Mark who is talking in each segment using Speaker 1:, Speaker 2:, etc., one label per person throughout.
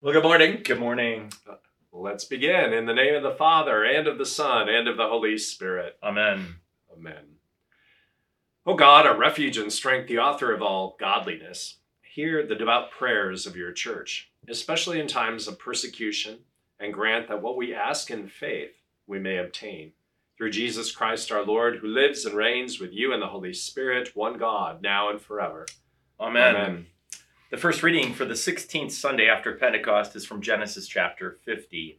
Speaker 1: Well, good morning.
Speaker 2: Good morning.
Speaker 1: Let's begin in the name of the Father, and of the Son, and of the Holy Spirit.
Speaker 2: Amen.
Speaker 1: Amen. O God, our refuge and strength, the author of all godliness, hear the devout prayers of your church, especially in times of persecution, and grant that what we ask in faith we may obtain. Through Jesus Christ our Lord, who lives and reigns with you and the Holy Spirit, one God, now and forever.
Speaker 2: Amen.
Speaker 1: Amen.
Speaker 2: The first reading for the 16th Sunday after Pentecost is from Genesis chapter 50.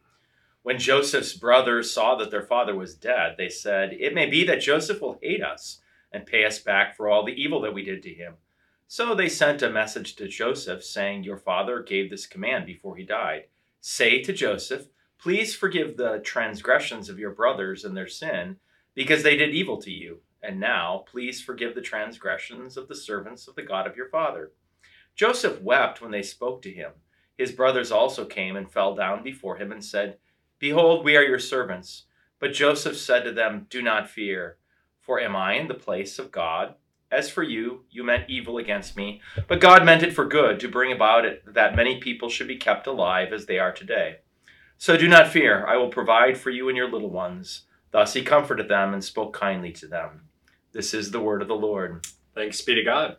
Speaker 2: When Joseph's brothers saw that their father was dead, they said, It may be that Joseph will hate us and pay us back for all the evil that we did to him. So they sent a message to Joseph, saying, Your father gave this command before he died. Say to Joseph, Please forgive the transgressions of your brothers and their sin, because they did evil to you. And now, please forgive the transgressions of the servants of the God of your father. Joseph wept when they spoke to him. His brothers also came and fell down before him and said, Behold, we are your servants. But Joseph said to them, Do not fear, for am I in the place of God? As for you, you meant evil against me, but God meant it for good, to bring about it that many people should be kept alive as they are today. So do not fear, I will provide for you and your little ones. Thus he comforted them and spoke kindly to them. This is the word of the Lord.
Speaker 1: Thanks be to God.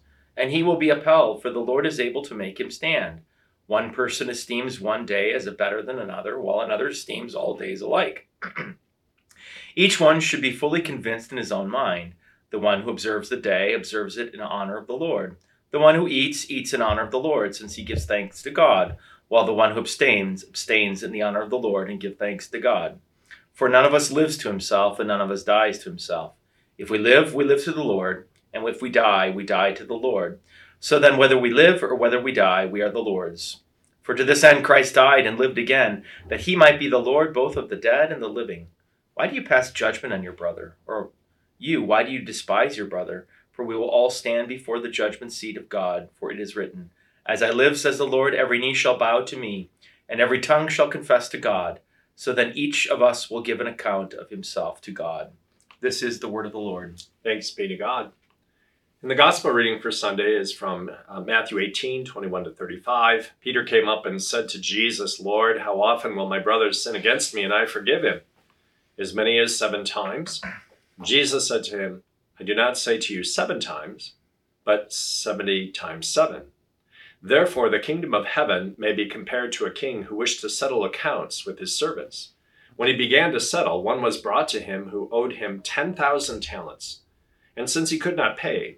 Speaker 2: and he will be upheld, for the Lord is able to make him stand. One person esteems one day as a better than another, while another esteems all days alike. Each one should be fully convinced in his own mind. The one who observes the day observes it in honor of the Lord. The one who eats, eats in honor of the Lord, since he gives thanks to God, while the one who abstains, abstains in the honor of the Lord and gives thanks to God. For none of us lives to himself, and none of us dies to himself. If we live, we live to the Lord and if we die, we die to the Lord. So then, whether we live or whether we die, we are the Lord's. For to this end Christ died and lived again, that he might be the Lord both of the dead and the living. Why do you pass judgment on your brother? Or you, why do you despise your brother? For we will all stand before the judgment seat of God, for it is written, As I live, says the Lord, every knee shall bow to me, and every tongue shall confess to God. So then each of us will give an account of himself to God. This is the word of the Lord.
Speaker 1: Thanks be to God. And the gospel reading for Sunday is from uh, Matthew 18, 21 to 35. Peter came up and said to Jesus, Lord, how often will my brother sin against me and I forgive him? As many as seven times. Jesus said to him, I do not say to you seven times, but seventy times seven. Therefore, the kingdom of heaven may be compared to a king who wished to settle accounts with his servants. When he began to settle, one was brought to him who owed him 10,000 talents. And since he could not pay,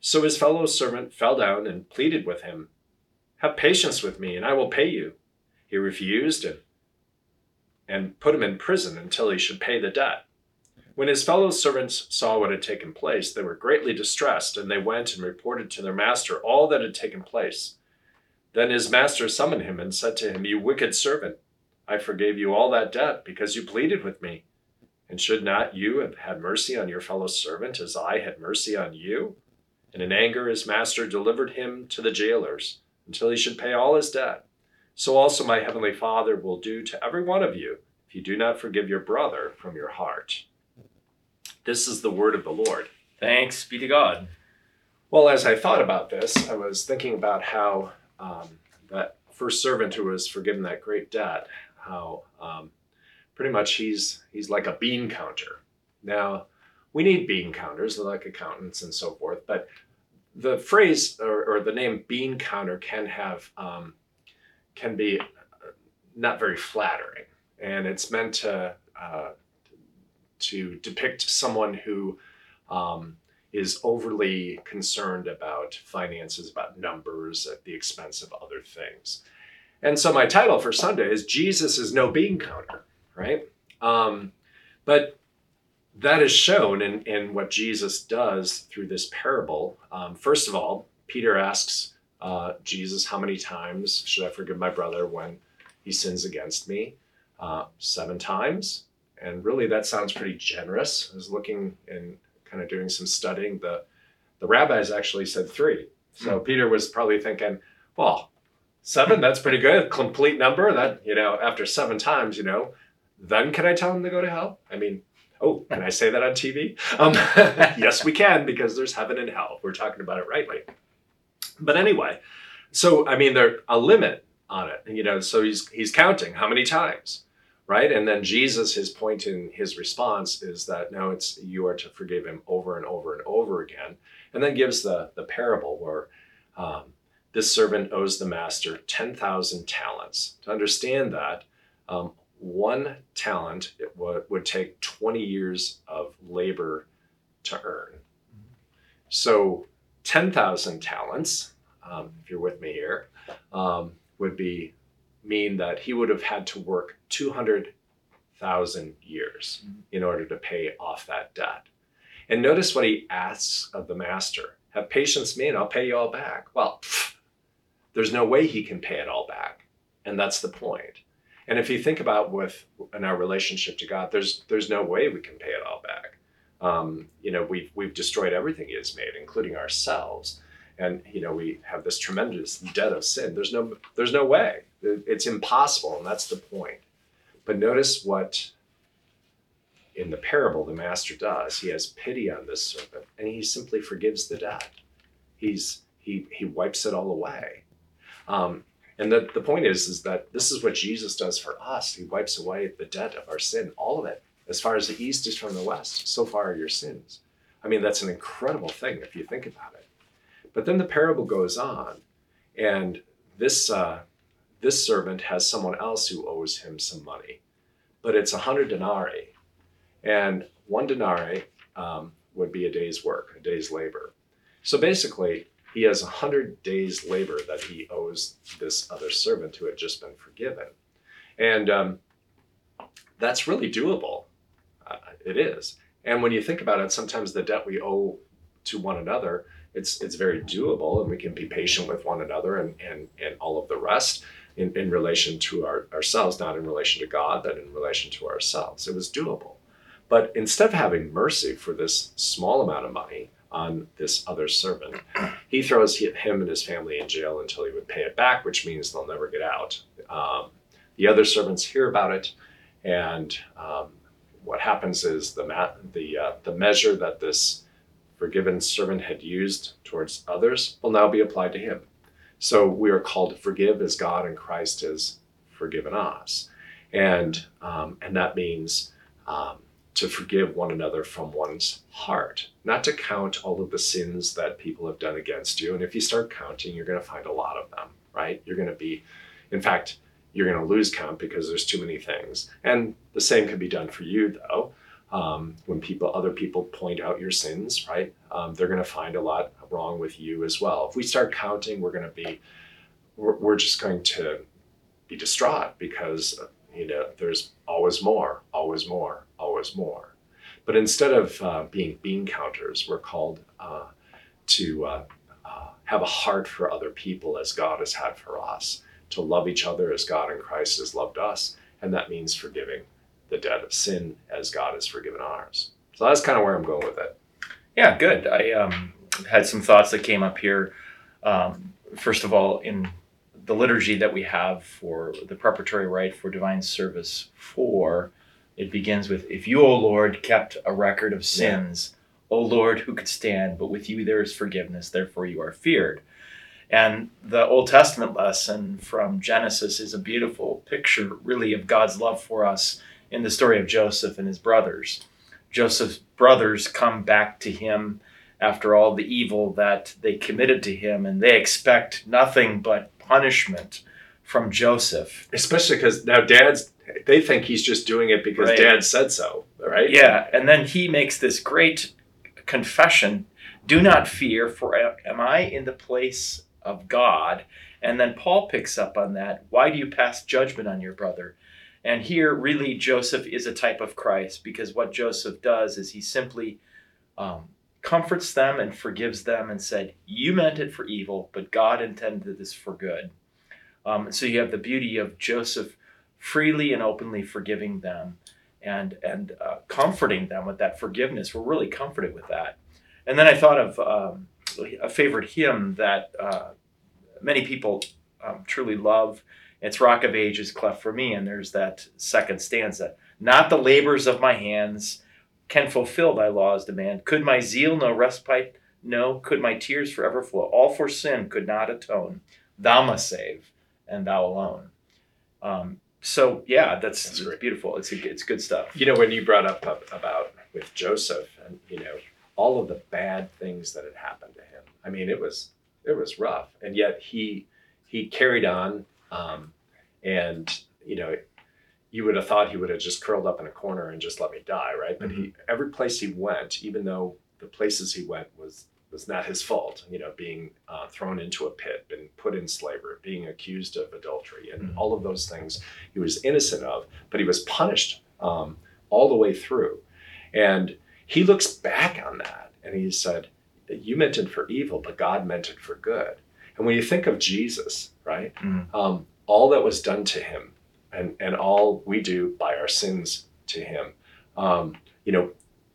Speaker 1: So his fellow servant fell down and pleaded with him, Have patience with me, and I will pay you. He refused and, and put him in prison until he should pay the debt. When his fellow servants saw what had taken place, they were greatly distressed, and they went and reported to their master all that had taken place. Then his master summoned him and said to him, You wicked servant, I forgave you all that debt because you pleaded with me. And should not you have had mercy on your fellow servant as I had mercy on you? And in anger, his master delivered him to the jailers until he should pay all his debt. So also my heavenly Father will do to every one of you if you do not forgive your brother from your heart. This is the word of the Lord.
Speaker 2: Thanks be to God.
Speaker 1: Well, as I thought about this, I was thinking about how um, that first servant who was forgiven that great debt, how um, pretty much he's he's like a bean counter. Now, we need bean counters like accountants and so forth but the phrase or, or the name bean counter can have um, can be not very flattering and it's meant to uh, to depict someone who um, is overly concerned about finances, about numbers at the expense of other things. And so my title for Sunday is Jesus is no bean counter, right? Um, but that is shown in, in what Jesus does through this parable. Um, first of all, Peter asks uh, Jesus, How many times should I forgive my brother when he sins against me? Uh, seven times. And really, that sounds pretty generous. I was looking and kind of doing some studying. The, the rabbis actually said three. So mm. Peter was probably thinking, well, seven, that's pretty good. Complete number. That, you know, after seven times, you know, then can I tell him to go to hell? I mean, oh, can I say that on TV? Um, yes, we can because there's heaven and hell. We're talking about it rightly. But anyway, so I mean, there's a limit on it, you know. So he's he's counting how many times, right? And then Jesus, his point in his response is that no, it's you are to forgive him over and over and over again, and then gives the the parable where. Um, this servant owes the master 10,000 talents. To understand that, um, one talent it w- would take 20 years of labor to earn. So 10,000 talents, um, if you're with me here, um, would be mean that he would have had to work 200,000 years mm-hmm. in order to pay off that debt. And notice what he asks of the master Have patience, me, and I'll pay you all back. Well, pff, there's no way he can pay it all back. And that's the point. And if you think about with in our relationship to God, there's there's no way we can pay it all back. Um, you know, we've we've destroyed everything He has made, including ourselves, and you know we have this tremendous debt of sin. There's no there's no way. It's impossible, and that's the point. But notice what in the parable the master does. He has pity on this servant, and he simply forgives the debt. He's he he wipes it all away. Um, and the, the point is, is that this is what Jesus does for us. He wipes away the debt of our sin, all of it. As far as the east is from the west, so far are your sins. I mean, that's an incredible thing if you think about it. But then the parable goes on, and this uh, this servant has someone else who owes him some money, but it's a hundred denarii, and one denarii um, would be a day's work, a day's labor. So basically, he has a hundred days' labor that he owes this other servant who had just been forgiven, and um, that's really doable. Uh, it is, and when you think about it, sometimes the debt we owe to one another, it's it's very doable, and we can be patient with one another, and and and all of the rest. In, in relation to our, ourselves, not in relation to God, but in relation to ourselves. It was doable. But instead of having mercy for this small amount of money, on this other servant. He throws him and his family in jail until he would pay it back, which means they'll never get out. Um, the other servants hear about it, and um, what happens is the ma- the uh, the measure that this forgiven servant had used towards others will now be applied to him. So we are called to forgive as God and Christ has forgiven us, and um, and that means um, to forgive one another from one's heart, not to count all of the sins that people have done against you. And if you start counting, you're going to find a lot of them, right? You're going to be, in fact, you're going to lose count because there's too many things. And the same can be done for you, though. Um, when people, other people point out your sins, right? Um, they're going to find a lot wrong with you as well. If we start counting, we're going to be, we're, we're just going to be distraught because you know there's always more, always more, always more. But instead of uh, being bean counters, we're called uh, to uh, uh, have a heart for other people as God has had for us, to love each other as God in Christ has loved us, and that means forgiving the debt of sin as God has forgiven ours. So that's kind of where I'm going with it.
Speaker 2: Yeah, good. I um, had some thoughts that came up here. Um, first of all, in the liturgy that we have for the preparatory rite for divine service four it begins with, If you, O Lord, kept a record of sins, yeah. O Lord, who could stand? But with you there is forgiveness, therefore you are feared. And the Old Testament lesson from Genesis is a beautiful picture, really, of God's love for us in the story of Joseph and his brothers. Joseph's brothers come back to him after all the evil that they committed to him, and they expect nothing but punishment from Joseph.
Speaker 1: Especially because now dad's they think he's just doing it because
Speaker 2: Right.
Speaker 1: dad said so, right?
Speaker 2: Yeah, and then he makes this great confession Do not fear, for am I in the place of God? And then Paul picks up on that. Why do you pass judgment on your brother? And here, really, Joseph is a type of Christ because what Joseph does is he simply um, comforts them and forgives them and said, You meant it for evil, but God intended this for good. Um, so you have the beauty of Joseph freely and openly forgiving them and and uh, comforting them with that forgiveness. We're really comforted with that. And then I thought of um, a favorite hymn that uh, many people um, truly love. It's "Rock of Ages, cleft for me," and there's that second stanza. Not the labors of my hands can fulfill thy law's demand. Could my zeal no respite know, Could my tears forever flow? All for sin could not atone. Thou must save, and thou alone. Um, so yeah, that's,
Speaker 1: That's
Speaker 2: it's beautiful. It's it's good stuff.
Speaker 1: You know, when you brought up ab- about with Joseph and, you know, all of the bad things that had happened to him. I mean, it was, it was rough. And yet he, he carried on. Um, and, you know, you would have thought he would have just curled up in a corner and just let me die, right? But he, every place he went, even though the places he went was was not his fault, you know, being uh, thrown into a pit, been put in slavery, being accused of adultery, and
Speaker 2: Mhm.
Speaker 1: all of those things he was innocent of, but he was punished um, all the way through. And he looks back on that and he said, You meant it for evil, but God meant it for good. And when you think of Jesus, right,
Speaker 2: Mhm.
Speaker 1: um, all that was done to him and, and all we do by our sins to him, um, you know,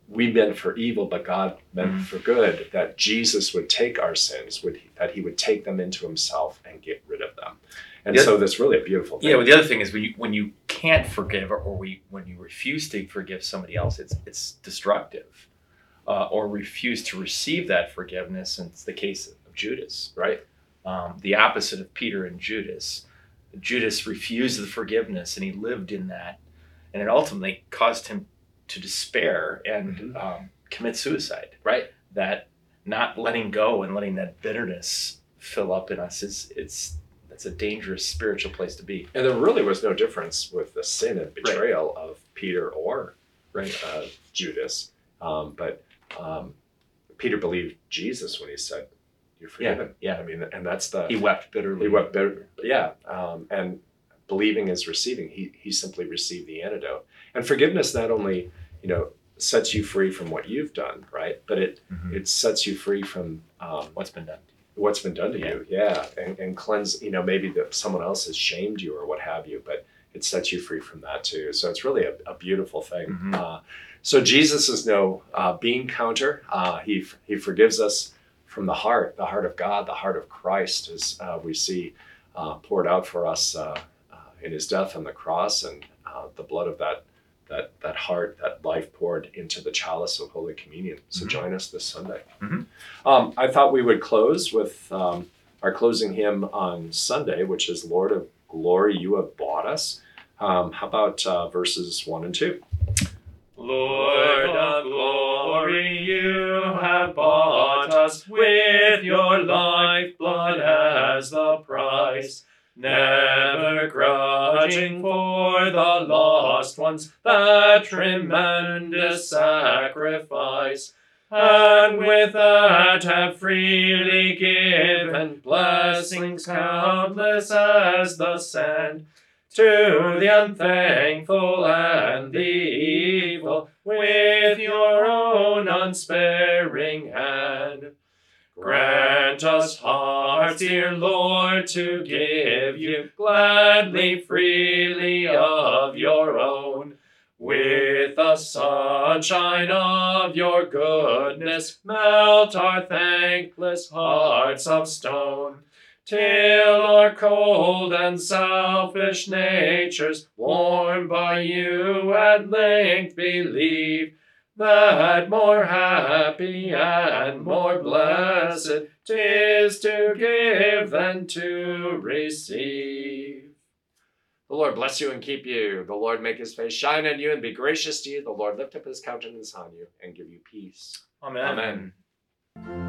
Speaker 1: we meant for evil, but God meant
Speaker 2: Mhm.
Speaker 1: for good, that Jesus would take our sins, would that he would take them into himself and of them. And
Speaker 2: Yeah.
Speaker 1: so that's really a beautiful thing.
Speaker 2: Yeah, well, the other thing is when you when you can't forgive or, or we when you refuse to forgive somebody else, it's it's destructive, uh, or refuse to receive that forgiveness. And it's the case of Judas,
Speaker 1: right?
Speaker 2: um, the opposite of Peter and Judas. Judas refused the forgiveness, and he lived in that, and it ultimately caused him to despair and
Speaker 1: Mhm.
Speaker 2: um, commit suicide.
Speaker 1: Right.
Speaker 2: That not letting go and letting that bitterness fill up in us is it's that's a dangerous spiritual place to be.
Speaker 1: And there really was no difference with the sin and betrayal of Peter or
Speaker 2: Right.
Speaker 1: uh, Judas. Um, but um, Peter believed Jesus when he said, "You're forgiven."
Speaker 2: yeah.
Speaker 1: I mean, and that's the
Speaker 2: He wept bitterly.
Speaker 1: he wept bitter, yeah. Um, and believing is receiving. He he simply received the antidote. And forgiveness not only you know sets you free from what you've done, right? But it
Speaker 2: Mhm.
Speaker 1: it sets you free from um,
Speaker 2: What's been done?
Speaker 1: What's been done to
Speaker 2: Yeah.
Speaker 1: you. Yeah. And, and cleanse you know maybe that someone else has shamed you or what have you but it sets you free from that too. So it's really a, a beautiful thing.
Speaker 2: Mhm.
Speaker 1: uh, so jesus is no uh, bean counter. Uh, he, he forgives us from the heart the heart of god the heart of christ as uh, we see uh, poured out for us uh, uh, in his death on the cross and uh, the blood of that that that heart that life poured into the chalice of holy communion so
Speaker 2: Mhm.
Speaker 1: join us this sunday
Speaker 2: Mhm.
Speaker 1: um, I thought we would close with um, our closing hymn on Sunday, which is Lord of Glory, You Have Bought Us. Um, how about uh, verses 1 and 2?
Speaker 2: Lord of glory, you have bought us with your life blood as the price, never grudging for the lost ones that tremendous sacrifice. And with that have freely given blessings countless as the sand to the unthankful and the evil with your own unsparing hand. Dear Lord, to give you gladly, freely of your own. With the sunshine of your goodness, melt our thankless hearts of stone till our cold and selfish natures, warmed by you, at length believe that more happy and more blessed tis to give than to receive.
Speaker 1: The Lord bless you and keep you. The Lord make his face shine on you and be gracious to you. The Lord lift up his countenance on you and give you peace.
Speaker 2: Amen.
Speaker 1: Amen.